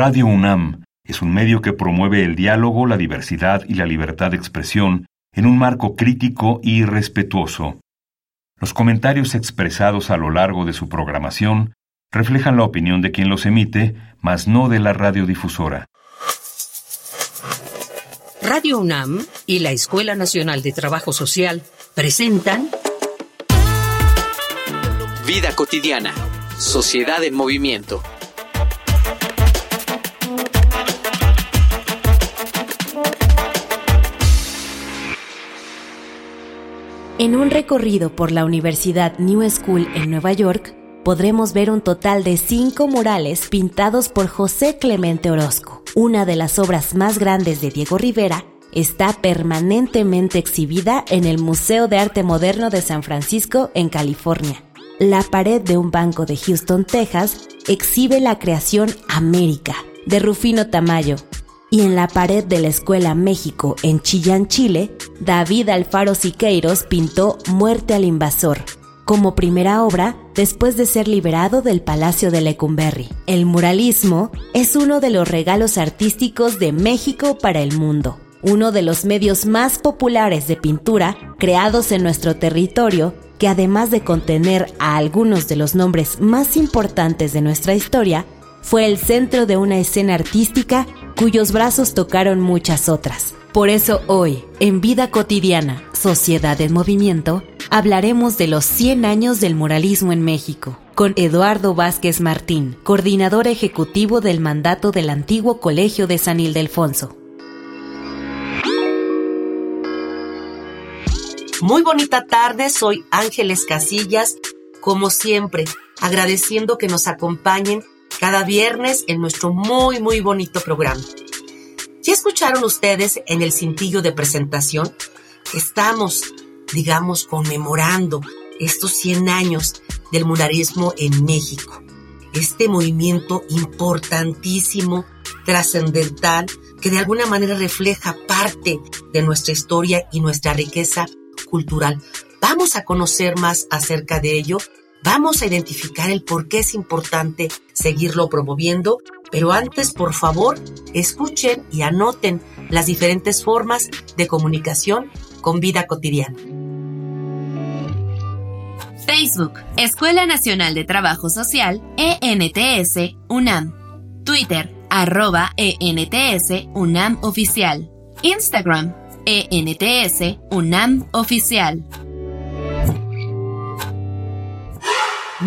Radio UNAM es un medio que promueve el diálogo, la diversidad y la libertad de expresión en un marco crítico y respetuoso. Los comentarios expresados a lo largo de su programación reflejan la opinión de quien los emite, mas no de la radiodifusora. Radio UNAM y la Escuela Nacional de Trabajo Social presentan Vida cotidiana, sociedad en movimiento. En un recorrido por la Universidad New School en Nueva York, podremos ver un total de cinco murales pintados por José Clemente Orozco. Una de las obras más grandes de Diego Rivera está permanentemente exhibida en el Museo de Arte Moderno de San Francisco, en California. La pared de un banco de Houston, Texas, exhibe la creación América, de Rufino Tamayo, y en la pared de la Escuela México en Chillán, Chile, David Alfaro Siqueiros pintó Muerte al Invasor, como primera obra después de ser liberado del Palacio de Lecumberri. El muralismo es uno de los regalos artísticos de México para el mundo, uno de los medios más populares de pintura creados en nuestro territorio que además de contener a algunos de los nombres más importantes de nuestra historia, fue el centro de una escena artística cuyos brazos tocaron muchas otras. Por eso hoy, en Vida Cotidiana, Sociedad en Movimiento, hablaremos de los 100 años del muralismo en México, con Eduardo Vázquez Martín, coordinador ejecutivo del mandato del antiguo Colegio de San Ildefonso. Muy bonita tarde, soy Ángeles Casillas, como siempre, agradeciendo que nos acompañen cada viernes en nuestro muy, muy bonito programa. ¿Ya escucharon ustedes en el cintillo de presentación? Estamos, digamos, conmemorando estos 100 años del muralismo en México. Este movimiento importantísimo, trascendental, que de alguna manera refleja parte de nuestra historia y nuestra riqueza cultural. Vamos a conocer más acerca de ello Vamos a identificar el por qué es importante seguirlo promoviendo, pero antes, por favor, escuchen y anoten las diferentes formas de comunicación con vida cotidiana. Facebook, Escuela Nacional de Trabajo Social, ENTS, UNAM. Twitter, arroba ENTS, UNAM Oficial. Instagram, ENTS, UNAM Oficial.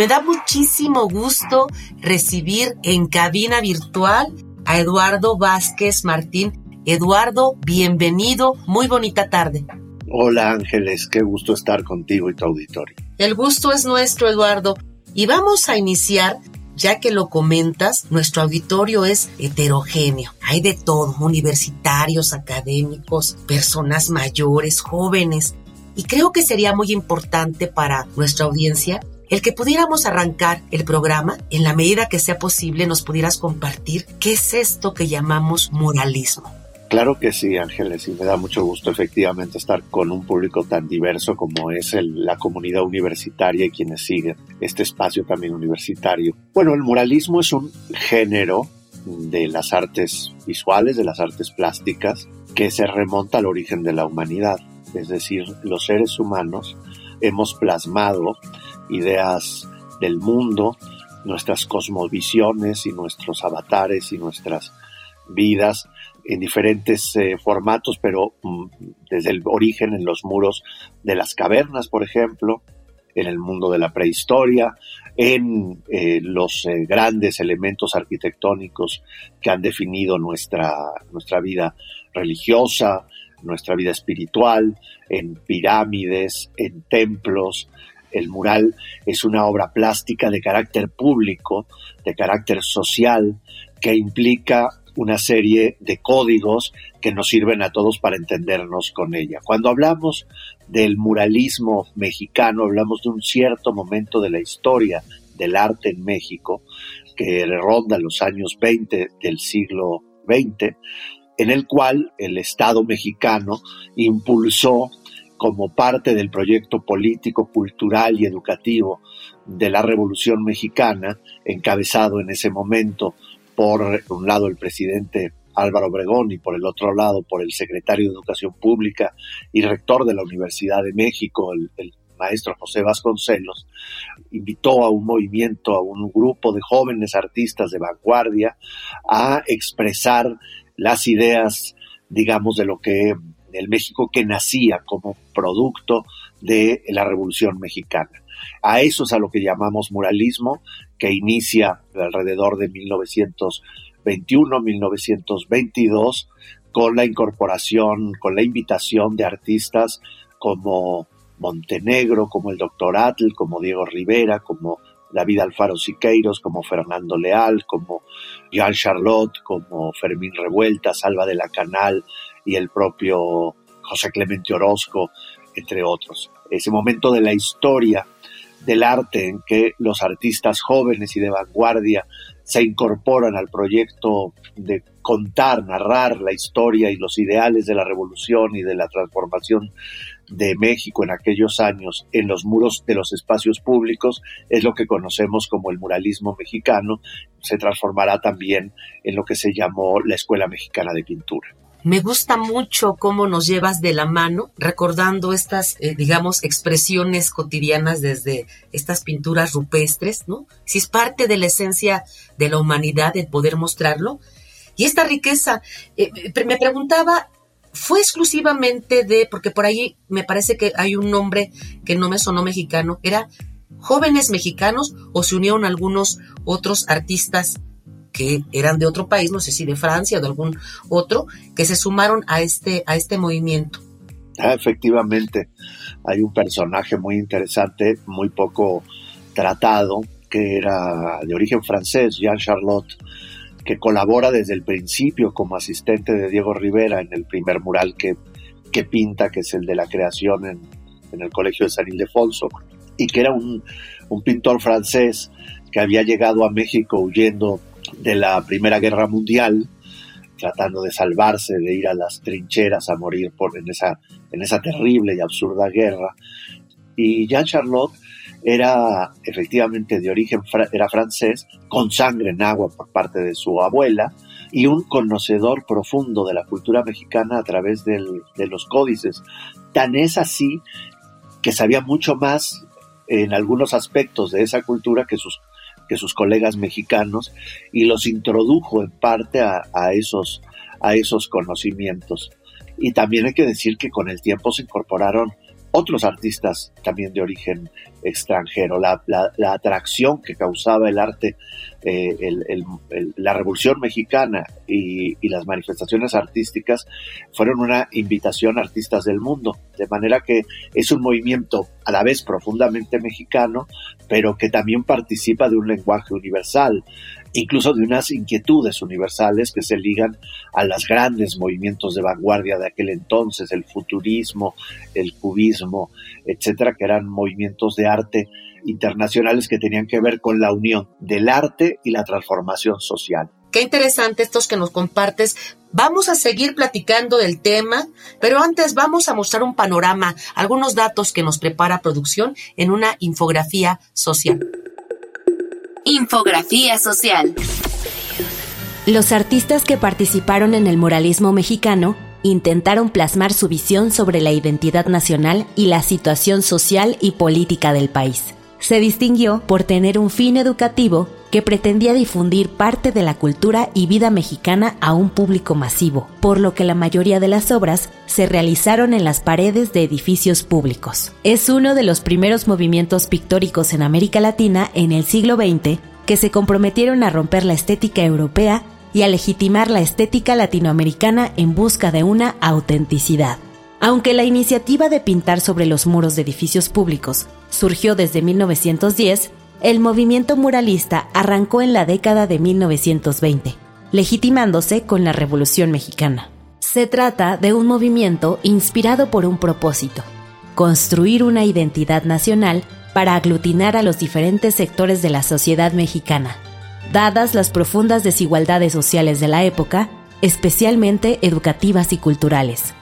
Me da muchísimo gusto recibir en cabina virtual a Eduardo Vázquez Martín. Eduardo, bienvenido, muy bonita tarde. Hola Ángeles, qué gusto estar contigo y tu auditorio. El gusto es nuestro, Eduardo. Y vamos a iniciar, ya que lo comentas, nuestro auditorio es heterogéneo. Hay de todo, universitarios, académicos, personas mayores, jóvenes. Y creo que sería muy importante para nuestra audiencia el que pudiéramos arrancar el programa, en la medida que sea posible, nos pudieras compartir qué es esto que llamamos muralismo. Claro que sí, Ángeles, y me da mucho gusto efectivamente estar con un público tan diverso como es la comunidad universitaria y quienes siguen este espacio también universitario. Bueno, el muralismo es un género de las artes visuales, de las artes plásticas, que se remonta al origen de la humanidad. Es decir, los seres humanos hemos plasmado ideas del mundo, nuestras cosmovisiones y nuestros avatares y nuestras vidas en diferentes eh, formatos, pero mm, desde el origen en los muros de las cavernas, por ejemplo, en el mundo de la prehistoria, en eh, los eh, grandes elementos arquitectónicos que han definido nuestra, nuestra vida religiosa, nuestra vida espiritual, en pirámides, en templos, el mural es una obra plástica de carácter público, de carácter social, que implica una serie de códigos que nos sirven a todos para entendernos con ella. Cuando hablamos del muralismo mexicano, hablamos de un cierto momento de la historia del arte en México, que ronda los años 20 del siglo XX, en el cual el Estado mexicano impulsó como parte del proyecto político, cultural y educativo de la Revolución Mexicana, encabezado en ese momento por un lado el presidente Álvaro Obregón y por el otro lado por el secretario de Educación Pública y rector de la Universidad de México, el, el maestro José Vasconcelos, invitó a un movimiento, a un grupo de jóvenes artistas de vanguardia a expresar las ideas, digamos, de lo que el México que nacía como producto de la Revolución Mexicana. A eso es a lo que llamamos muralismo, que inicia alrededor de 1921, 1922, con la incorporación, con la invitación de artistas como Montenegro, como el doctor Atl, como Diego Rivera, como David Alfaro Siqueiros, como Fernando Leal, como Jean Charlotte, como Fermín Revuelta, Salva de la Canal y el propio José Clemente Orozco, entre otros. Ese momento de la historia del arte en que los artistas jóvenes y de vanguardia se incorporan al proyecto de contar, narrar la historia y los ideales de la revolución y de la transformación de México en aquellos años en los muros de los espacios públicos es lo que conocemos como el muralismo mexicano, se transformará también en lo que se llamó la Escuela Mexicana de Pintura. Me gusta mucho cómo nos llevas de la mano, recordando estas, eh, digamos, expresiones cotidianas desde estas pinturas rupestres, ¿no? Si es parte de la esencia de la humanidad el poder mostrarlo. Y esta riqueza, eh, me preguntaba, ¿fue exclusivamente de, porque por ahí me parece que hay un nombre que no me sonó mexicano, era jóvenes mexicanos o se unieron algunos otros artistas que eran de otro país, no sé si de Francia o de algún otro, que se sumaron a este, a este movimiento. Ah, efectivamente, hay un personaje muy interesante, muy poco tratado, que era de origen francés, Jean Charlotte, que colabora desde el principio como asistente de Diego Rivera en el primer mural que, que pinta, que es el de la creación en, en el Colegio de San Ildefonso, y que era un, un pintor francés que había llegado a México huyendo de la Primera Guerra Mundial, tratando de salvarse, de ir a las trincheras a morir por, en, esa, en esa terrible y absurda guerra. Y Jean Charlotte era efectivamente de origen era francés, con sangre en agua por parte de su abuela, y un conocedor profundo de la cultura mexicana a través de los códices. Tan es así que sabía mucho más en algunos aspectos de esa cultura que sus que sus colegas mexicanos y los introdujo en parte a, esos, a esos conocimientos. Y también hay que decir que con el tiempo se incorporaron otros artistas también de origen extranjero. La, atracción que causaba el arte, eh, la Revolución Mexicana y, y, las manifestaciones artísticas fueron una invitación a artistas del mundo. De manera que es un movimiento a la vez profundamente mexicano, pero que también participa de un lenguaje universal incluso de unas inquietudes universales que se ligan a los grandes movimientos de vanguardia de aquel entonces, el futurismo, el cubismo, etcétera, que eran movimientos de arte internacionales que tenían que ver con la unión del arte y la transformación social. Qué interesante estos que nos compartes. Vamos a seguir platicando del tema, pero antes vamos a mostrar un panorama, algunos datos que nos prepara producción en una infografía social. Infografía social. Los artistas que participaron en el muralismo mexicano intentaron plasmar su visión sobre la identidad nacional y la situación social y política del país. Se distinguió por tener un fin educativo que pretendía difundir parte de la cultura y vida mexicana a un público masivo, por lo que la mayoría de las obras se realizaron en las paredes de edificios públicos. Es uno de los primeros movimientos pictóricos en América Latina en el siglo XX que se comprometieron a romper la estética europea y a legitimar la estética latinoamericana en busca de una autenticidad. Aunque la iniciativa de pintar sobre los muros de edificios públicos surgió desde 1910, el movimiento muralista arrancó en la década de 1920, legitimándose con la Revolución Mexicana. Se trata de un movimiento inspirado por un propósito, construir una identidad nacional para aglutinar a los diferentes sectores de la sociedad mexicana, dadas las profundas desigualdades sociales de la época, especialmente educativas y culturales.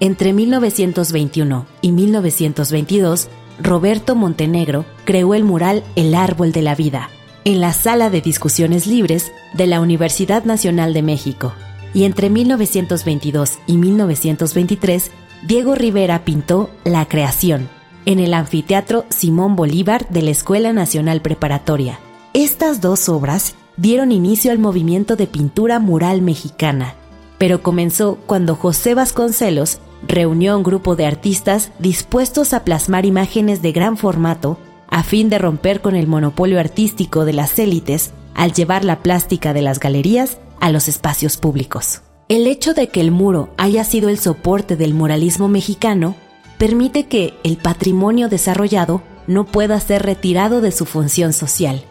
Entre 1921 y 1922, Roberto Montenegro creó el mural El Árbol de la Vida, en la Sala de Discusiones Libres de la Universidad Nacional de México. Y entre 1922 y 1923, Diego Rivera pintó La Creación en el anfiteatro Simón Bolívar de la Escuela Nacional Preparatoria. Estas dos obras dieron inicio al movimiento de pintura mural mexicana, pero comenzó cuando José Vasconcelos reunió un grupo de artistas dispuestos a plasmar imágenes de gran formato a fin de romper con el monopolio artístico de las élites al llevar la plástica de las galerías a los espacios públicos. El hecho de que el muro haya sido el soporte del muralismo mexicano permite que el patrimonio desarrollado no pueda ser retirado de su función social,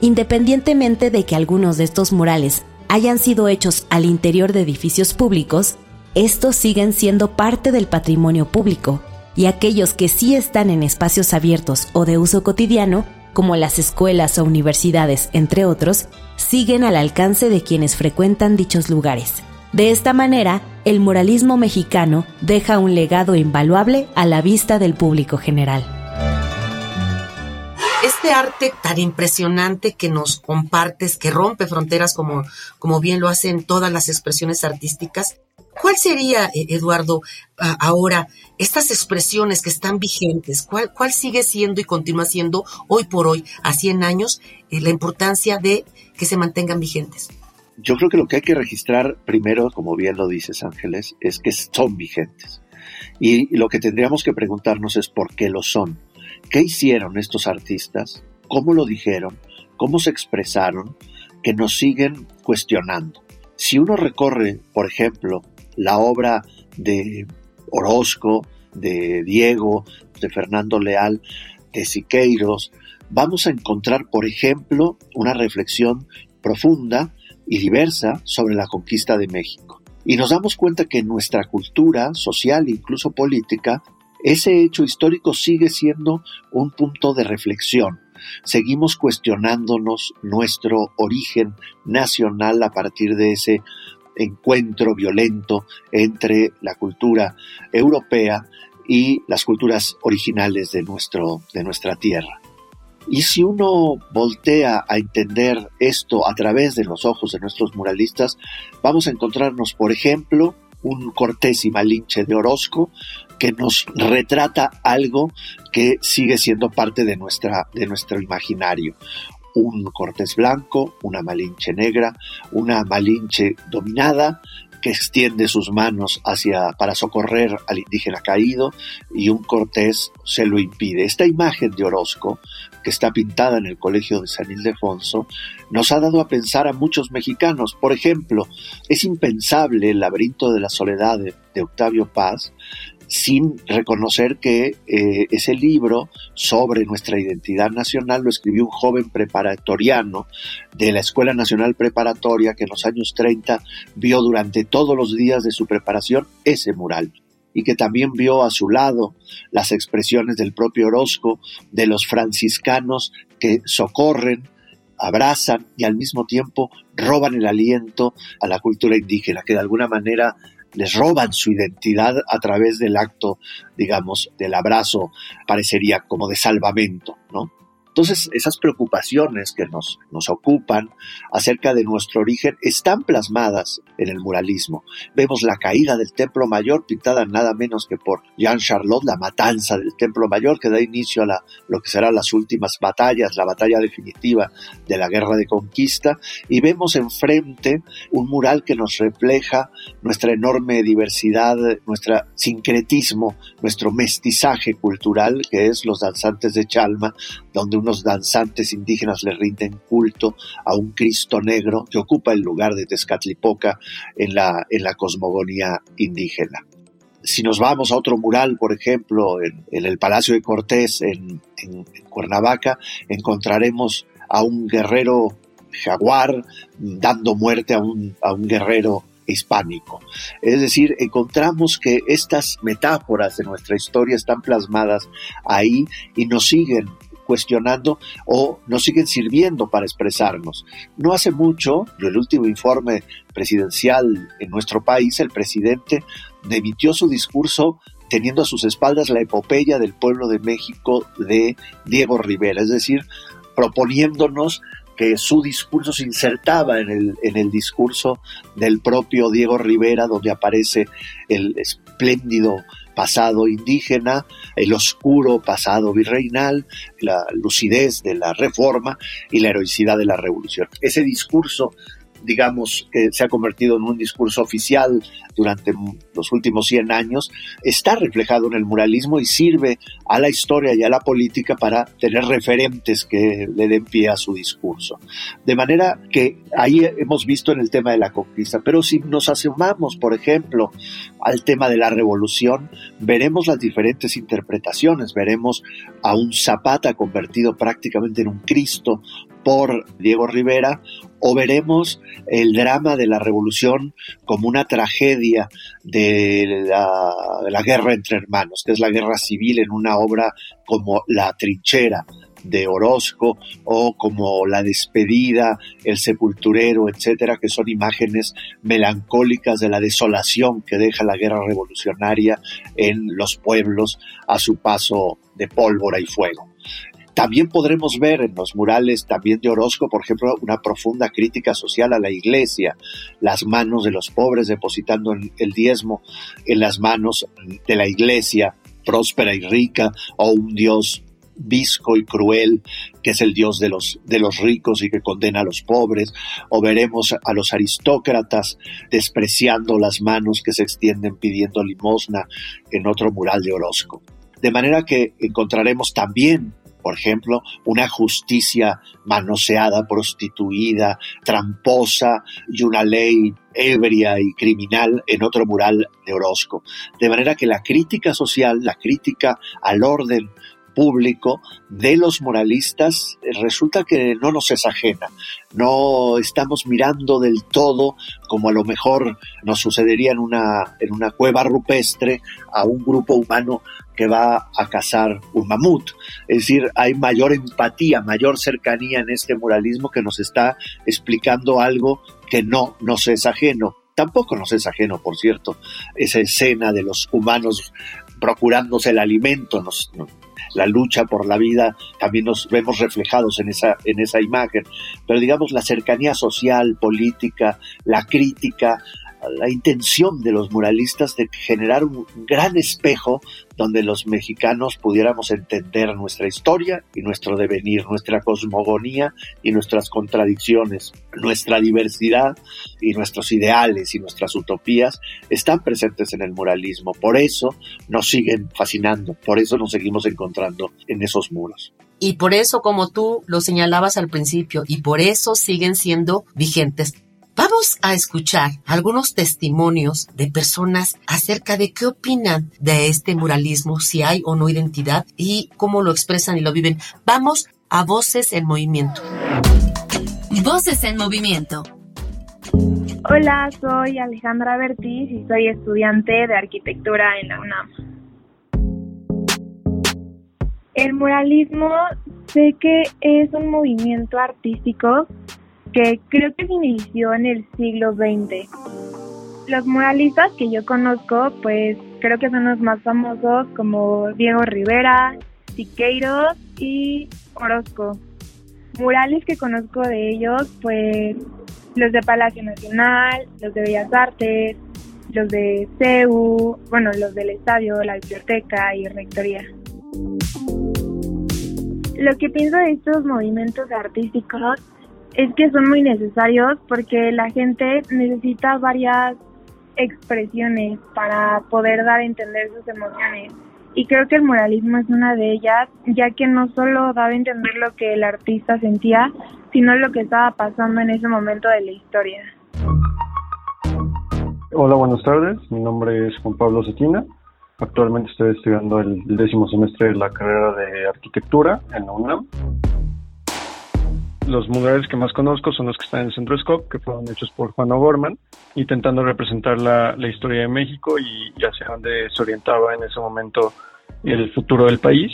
independientemente de que algunos de estos murales hayan sido hechos al interior de edificios públicos, estos siguen siendo parte del patrimonio público y aquellos que sí están en espacios abiertos o de uso cotidiano, como las escuelas o universidades, entre otros, siguen al alcance de quienes frecuentan dichos lugares. De esta manera, el muralismo mexicano deja un legado invaluable a la vista del público general. Este arte tan impresionante que nos compartes, que rompe fronteras como, como bien lo hacen todas las expresiones artísticas, ¿cuál sería, eh, Eduardo, ahora estas expresiones que están vigentes? ¿Cuál, cuál sigue siendo y continúa siendo hoy por hoy, a 100 años, eh, la importancia de que se mantengan vigentes? Yo creo que lo que hay que registrar primero, como bien lo dices Ángeles, es que son vigentes. Y lo que tendríamos que preguntarnos es por qué lo son. ¿Qué hicieron estos artistas? ¿Cómo lo dijeron? ¿Cómo se expresaron? Que nos siguen cuestionando. Si uno recorre, por ejemplo, la obra de Orozco, de Diego, de Fernando Leal, de Siqueiros, vamos a encontrar, por ejemplo, una reflexión profunda y diversa sobre la conquista de México. Y nos damos cuenta que en nuestra cultura social e incluso política, ese hecho histórico sigue siendo un punto de reflexión. Seguimos cuestionándonos nuestro origen nacional a partir de ese encuentro violento entre la cultura europea y las culturas originales de, nuestro, de nuestra tierra. Y si uno voltea a entender esto a través de los ojos de nuestros muralistas, vamos a encontrarnos, por ejemplo, un Cortés y Malinche de Orozco que nos retrata algo que sigue siendo parte de, nuestra, de nuestro imaginario. Un Cortés blanco, una Malinche negra, una Malinche dominada, que extiende sus manos hacia para socorrer al indígena caído y un Cortés se lo impide. Esta imagen de Orozco, que está pintada en el Colegio de San Ildefonso, nos ha dado a pensar a muchos mexicanos. Por ejemplo, es impensable el laberinto de la soledad de Octavio Paz sin reconocer que eh, ese libro sobre nuestra identidad nacional lo escribió un joven preparatoriano de la Escuela Nacional Preparatoria que en los años 30 vio durante todos los días de su preparación ese mural y que también vio a su lado las expresiones del propio Orozco, de los franciscanos que socorren, abrazan y al mismo tiempo roban el aliento a la cultura indígena, que de alguna manera les roban su identidad a través del acto, digamos, del abrazo, parecería como de salvamento, ¿no? Entonces, esas preocupaciones que nos, nos ocupan acerca de nuestro origen están plasmadas en el muralismo. Vemos la caída del Templo Mayor pintada nada menos que por Jean Charlotte, la matanza del Templo Mayor que da inicio a la, lo que serán las últimas batallas, la batalla definitiva de la guerra de conquista, y vemos enfrente un mural que nos refleja nuestra enorme diversidad, nuestro sincretismo, nuestro mestizaje cultural, que es los danzantes de Chalma, donde unos danzantes indígenas le rinden culto a un Cristo negro que ocupa el lugar de Tezcatlipoca en la, en la cosmogonía indígena. Si nos vamos a otro mural, por ejemplo, en, el Palacio de Cortés, en, Cuernavaca, encontraremos a un guerrero jaguar dando muerte a un, a un guerrero hispánico. Es decir, encontramos que estas metáforas de nuestra historia están plasmadas ahí y nos siguen cuestionando o nos siguen sirviendo para expresarnos. No hace mucho, en el último informe presidencial en nuestro país, el presidente emitió su discurso teniendo a sus espaldas la epopeya del pueblo de México de Diego Rivera, es decir, proponiéndonos que su discurso se insertaba en el, en el discurso del propio Diego Rivera, donde aparece el espléndido pasado indígena, el oscuro pasado virreinal, la lucidez de la reforma y la heroicidad de la revolución. Ese discurso digamos, que se ha convertido en un discurso oficial durante los últimos 100 años, está reflejado en el muralismo y sirve a la historia y a la política para tener referentes que le den pie a su discurso. De manera que ahí hemos visto en el tema de la conquista, pero si nos asomamos, por ejemplo, al tema de la revolución, veremos las diferentes interpretaciones, veremos a un Zapata convertido prácticamente en un Cristo por Diego Rivera, o veremos el drama de la revolución como una tragedia de la, guerra entre hermanos, que es la guerra civil en una obra como La trinchera de Orozco o como La despedida, El sepulturero, etcétera, que son imágenes melancólicas de la desolación que deja la guerra revolucionaria en los pueblos a su paso de pólvora y fuego. También podremos ver en los murales también de Orozco, por ejemplo, una profunda crítica social a la iglesia, las manos de los pobres depositando el diezmo en las manos de la iglesia próspera y rica, o un Dios visco y cruel, que es el Dios de los, de los ricos y que condena a los pobres, o veremos a los aristócratas despreciando las manos que se extienden pidiendo limosna en otro mural de Orozco. De manera que encontraremos también por ejemplo, una justicia manoseada, prostituida, tramposa y una ley ebria y criminal en otro mural de Orozco. De manera que la crítica social, la crítica al orden público de los moralistas eh, resulta que no nos es ajena. No estamos mirando del todo como a lo mejor nos sucedería en una, en una cueva rupestre a un grupo humano que va a cazar un mamut. Es decir, hay mayor empatía, mayor cercanía en este moralismo que nos está explicando algo que no nos es ajeno. Tampoco nos es ajeno, por cierto, esa escena de los humanos procurándose el alimento, la lucha por la vida, también nos vemos reflejados en esa, en esa imagen. Pero digamos, la cercanía social, política, la crítica, la intención de los muralistas de generar un gran espejo donde los mexicanos pudiéramos entender nuestra historia y nuestro devenir, nuestra cosmogonía y nuestras contradicciones, nuestra diversidad y nuestros ideales y nuestras utopías están presentes en el muralismo. Por eso nos siguen fascinando, por eso nos seguimos encontrando en esos muros. Y por eso, como tú lo señalabas al principio, y por eso siguen siendo vigentes. Vamos a escuchar algunos testimonios de personas acerca de qué opinan de este muralismo, si hay o no identidad y cómo lo expresan y lo viven. Vamos a Voces en Movimiento. Voces en Movimiento. Hola, soy Alejandra Bertiz y soy estudiante de arquitectura en la UNAM. El muralismo sé que es un movimiento artístico que creo que se inició en el siglo XX. Los muralistas que yo conozco, pues creo que son los más famosos como Diego Rivera, Siqueiros y Orozco. Murales que conozco de ellos, pues los de Palacio Nacional, los de Bellas Artes, los de CEU, bueno, los del estadio, la biblioteca y rectoría. Lo que pienso de estos movimientos artísticos es que son muy necesarios porque la gente necesita varias expresiones para poder dar a entender sus emociones. Y creo que el muralismo es una de ellas, ya que no solo daba a entender lo que el artista sentía, sino lo que estaba pasando en ese momento de la historia. Hola, buenas tardes. Mi nombre es Juan Pablo Cetina. Actualmente estoy estudiando el décimo semestre de la carrera de arquitectura en la UNAM los murales que más conozco son los que están en el Centro Scope, que fueron hechos por Juan O'Gorman, intentando representar la, historia de México y, hacia dónde se orientaba en ese momento el futuro del país.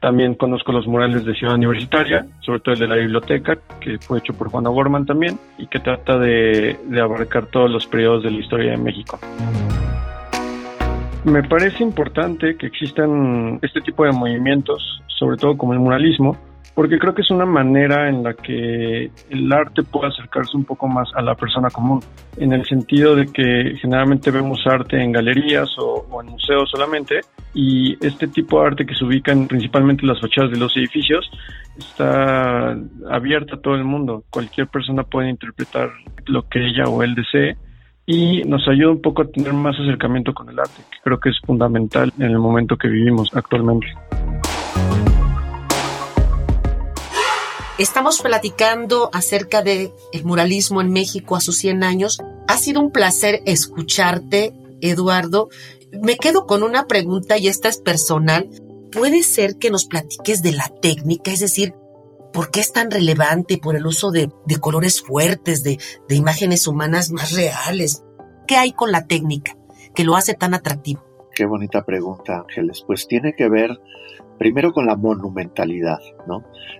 También conozco los murales de Ciudad Universitaria, sobre todo el de la biblioteca, que fue hecho por Juan O'Gorman también, y que trata de, de abarcar todos los periodos de la historia de México. Me parece importante que existan este tipo de movimientos, sobre todo como el muralismo, porque creo que es una manera en la que el arte puede acercarse un poco más a la persona común, en el sentido de que generalmente vemos arte en galerías o, en museos solamente, y este tipo de arte que se ubica en principalmente las fachadas de los edificios está abierta a todo el mundo. Cualquier persona puede interpretar lo que ella o él desee y nos ayuda un poco a tener más acercamiento con el arte, que creo que es fundamental en el momento que vivimos actualmente. Estamos platicando acerca de el muralismo en México a sus 100 años. Ha sido un placer escucharte, Eduardo. Me quedo con una pregunta y esta es personal. ¿Puede ser que nos platiques de la técnica? Es decir, ¿por qué es tan relevante por el uso de, colores fuertes, de, de imágenes humanas más reales? ¿Qué hay con la técnica que lo hace tan atractivo? Qué bonita pregunta, Ángeles. Pues tiene que ver primero con la monumentalidad.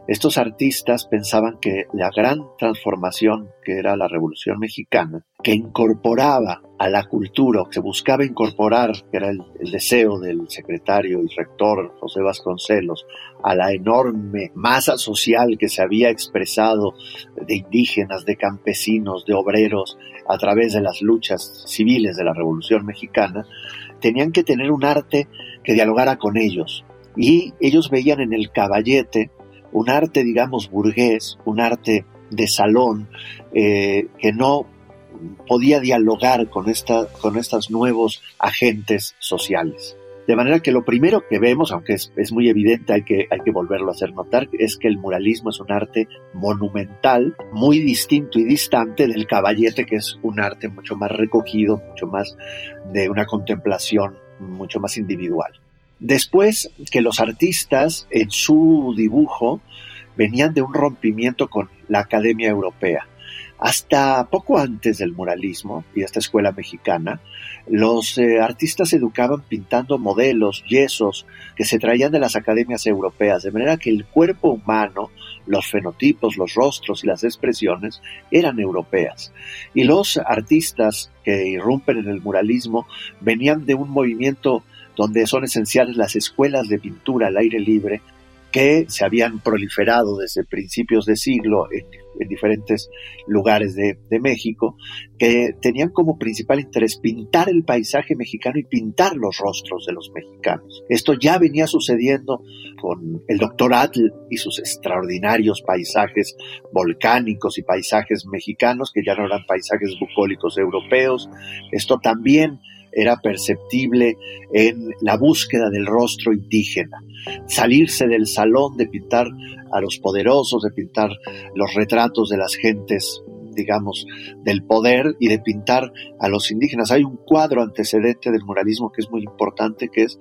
Estos artistas pensaban que la gran transformación que era la Revolución Mexicana, que incorporaba a la cultura, que buscaba incorporar, que era el, deseo del secretario y rector José Vasconcelos, a la enorme masa social que se había expresado de indígenas, de campesinos, de obreros, a través de las luchas civiles de la Revolución Mexicana, tenían que tener un arte que dialogara con ellos, y ellos veían en el caballete un arte, digamos, burgués, un arte de salón, eh, que no podía dialogar con, esta, con estos nuevos agentes sociales. De manera que lo primero que vemos, aunque es, muy evidente, hay que, hay que volverlo a hacer notar, es que el muralismo es un arte monumental, muy distinto y distante del caballete, que es un arte mucho más recogido, mucho más de una contemplación mucho más individual. Después que los artistas en su dibujo venían de un rompimiento con la Academia Europea. Hasta poco antes del muralismo y esta escuela mexicana, los eh, artistas se educaban pintando modelos, yesos que se traían de las academias europeas, de manera que el cuerpo humano, los fenotipos, los rostros y las expresiones eran europeas. Y los artistas que irrumpen en el muralismo venían de un movimiento donde son esenciales las escuelas de pintura al aire libre que se habían proliferado desde principios de siglo en, diferentes lugares de, México, que tenían como principal interés pintar el paisaje mexicano y pintar los rostros de los mexicanos. Esto ya venía sucediendo con el doctor Atl y sus extraordinarios paisajes volcánicos y paisajes mexicanos, que ya no eran paisajes bucólicos europeos. Esto también era perceptible en la búsqueda del rostro indígena, salirse del salón de pintar a los poderosos, de pintar los retratos de las gentes digamos, del poder y de pintar a los indígenas. Hay un cuadro antecedente del muralismo que es muy importante, que es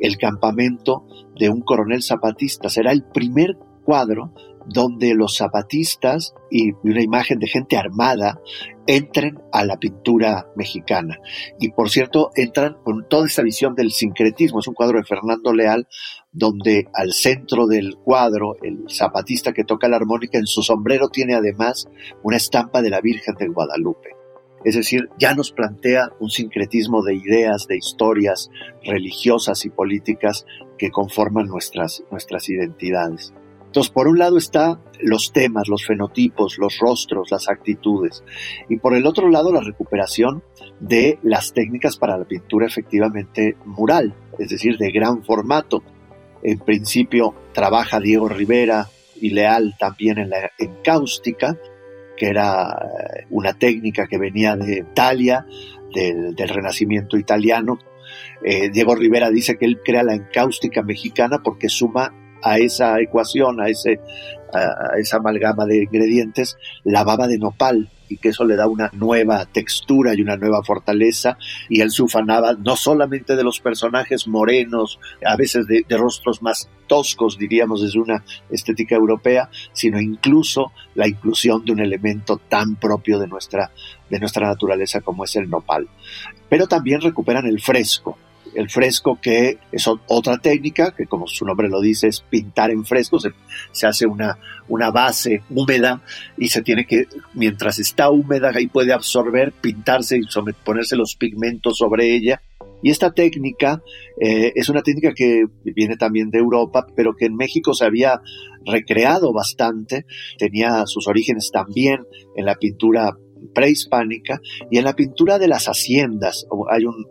el campamento de un coronel zapatista. Será el primer cuadro donde los zapatistas y una imagen de gente armada entren a la pintura mexicana. Y por cierto, entran con toda esta visión del sincretismo. Es un cuadro de Fernando Leal donde al centro del cuadro, el zapatista que toca la armónica en su sombrero tiene además una estampa de la Virgen del Guadalupe. Es decir, ya nos plantea un sincretismo de ideas, de historias religiosas y políticas que conforman nuestras, nuestras identidades. Entonces, por un lado está los temas, los fenotipos, los rostros, las actitudes. Y por el otro lado, la recuperación de las técnicas para la pintura efectivamente mural, es decir, de gran formato. En principio trabaja Diego Rivera y Leal también en la encáustica, que era eh, una técnica que venía de Italia, del, Renacimiento italiano. Eh, Diego Rivera dice que él crea la encáustica mexicana porque suma a esa ecuación, a, ese, a esa amalgama de ingredientes, la baba de nopal y que eso le da una nueva textura y una nueva fortaleza. Y él se ufanaba no solamente de los personajes morenos, a veces de, rostros más toscos, diríamos, desde una estética europea, sino incluso la inclusión de un elemento tan propio de nuestra, de nuestra naturaleza como es el nopal. Pero también recuperan el fresco, el fresco que es otra técnica, que como su nombre lo dice, es pintar en fresco, se, hace una, una base húmeda y se tiene que, mientras está húmeda, ahí puede absorber, pintarse y ponerse los pigmentos sobre ella. Y esta técnica eh, es una técnica que viene también de Europa, pero que en México se había recreado bastante, tenía sus orígenes también en la pintura prehispánica y en la pintura de las haciendas. Hay un,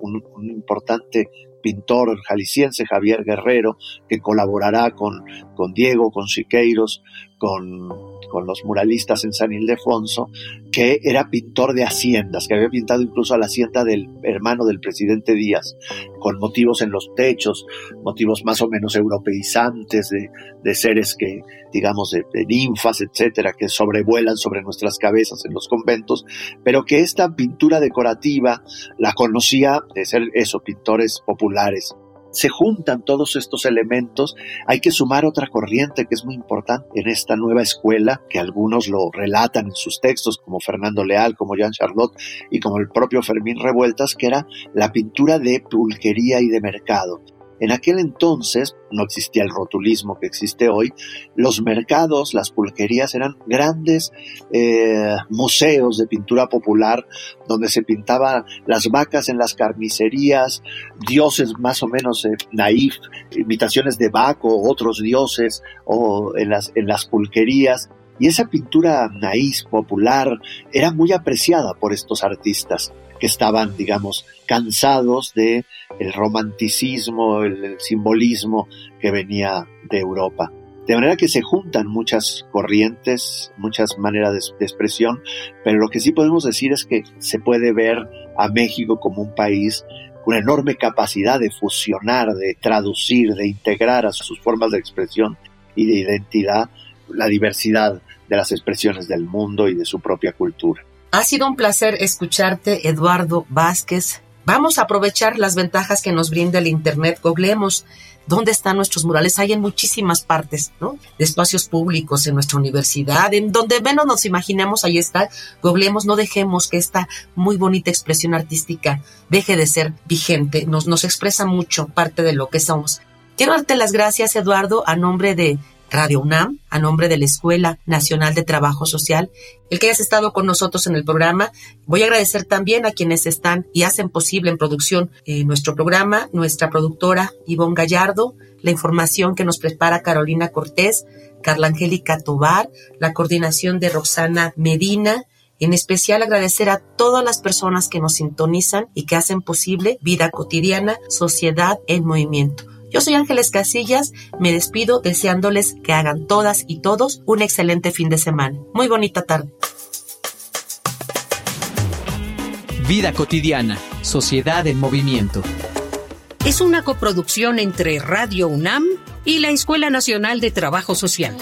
importante pintor jalisciense Javier Guerrero, que colaborará con, con Diego, con Siqueiros, con, con los muralistas en San Ildefonso, que era pintor de haciendas, que había pintado incluso a la hacienda del hermano del presidente Díaz, con motivos en los techos, motivos más o menos europeizantes de, de seres que, digamos, de, de, ninfas, etcétera, que sobrevuelan sobre nuestras cabezas en los conventos, pero que esta pintura decorativa la conocía de ser eso, pintores populares se juntan todos estos elementos, hay que sumar otra corriente que es muy importante en esta nueva escuela, que algunos lo relatan en sus textos, como Fernando Leal, como Jean Charlotte y como el propio Fermín Revueltas, que era la pintura de pulquería y de mercado. En aquel entonces no existía el rotulismo que existe hoy. Los mercados, las pulquerías eran grandes eh, museos de pintura popular donde se pintaban las vacas en las carnicerías, dioses más o menos eh, naif, imitaciones de Baco, otros dioses, o en las, en las pulquerías. Y esa pintura naif popular era muy apreciada por estos artistas que estaban, digamos, cansados de el romanticismo, el, simbolismo que venía de Europa. De manera que se juntan muchas corrientes, muchas maneras de, de, expresión, pero lo que sí podemos decir es que se puede ver a México como un país con enorme capacidad de fusionar, de traducir, de integrar a sus formas de expresión y de identidad la diversidad de las expresiones del mundo y de su propia cultura. Ha sido un placer escucharte, Eduardo Vázquez. Vamos a aprovechar las ventajas que nos brinda el Internet. Googleemos dónde están nuestros murales. Hay en muchísimas partes, ¿no? De espacios públicos, en nuestra universidad, en donde menos nos imaginemos, ahí está. Googleemos, no dejemos que esta muy bonita expresión artística deje de ser vigente. Nos, nos expresa mucho parte de lo que somos. Quiero darte las gracias, Eduardo, a nombre de Radio UNAM, a nombre de la Escuela Nacional de Trabajo Social, el que hayas estado con nosotros en el programa. Voy a agradecer también a quienes están y hacen posible en producción eh, nuestro programa, nuestra productora Ivonne Gallardo, la información que nos prepara Carolina Cortés, Carla Angélica Tobar, la coordinación de Roxana Medina, en especial agradecer a todas las personas que nos sintonizan y que hacen posible vida cotidiana, sociedad en movimiento. Yo soy Ángeles Casillas, me despido deseándoles que hagan todas y todos un excelente fin de semana. Muy bonita tarde. Vida cotidiana, sociedad en movimiento. Es una coproducción entre Radio UNAM y la Escuela Nacional de Trabajo Social.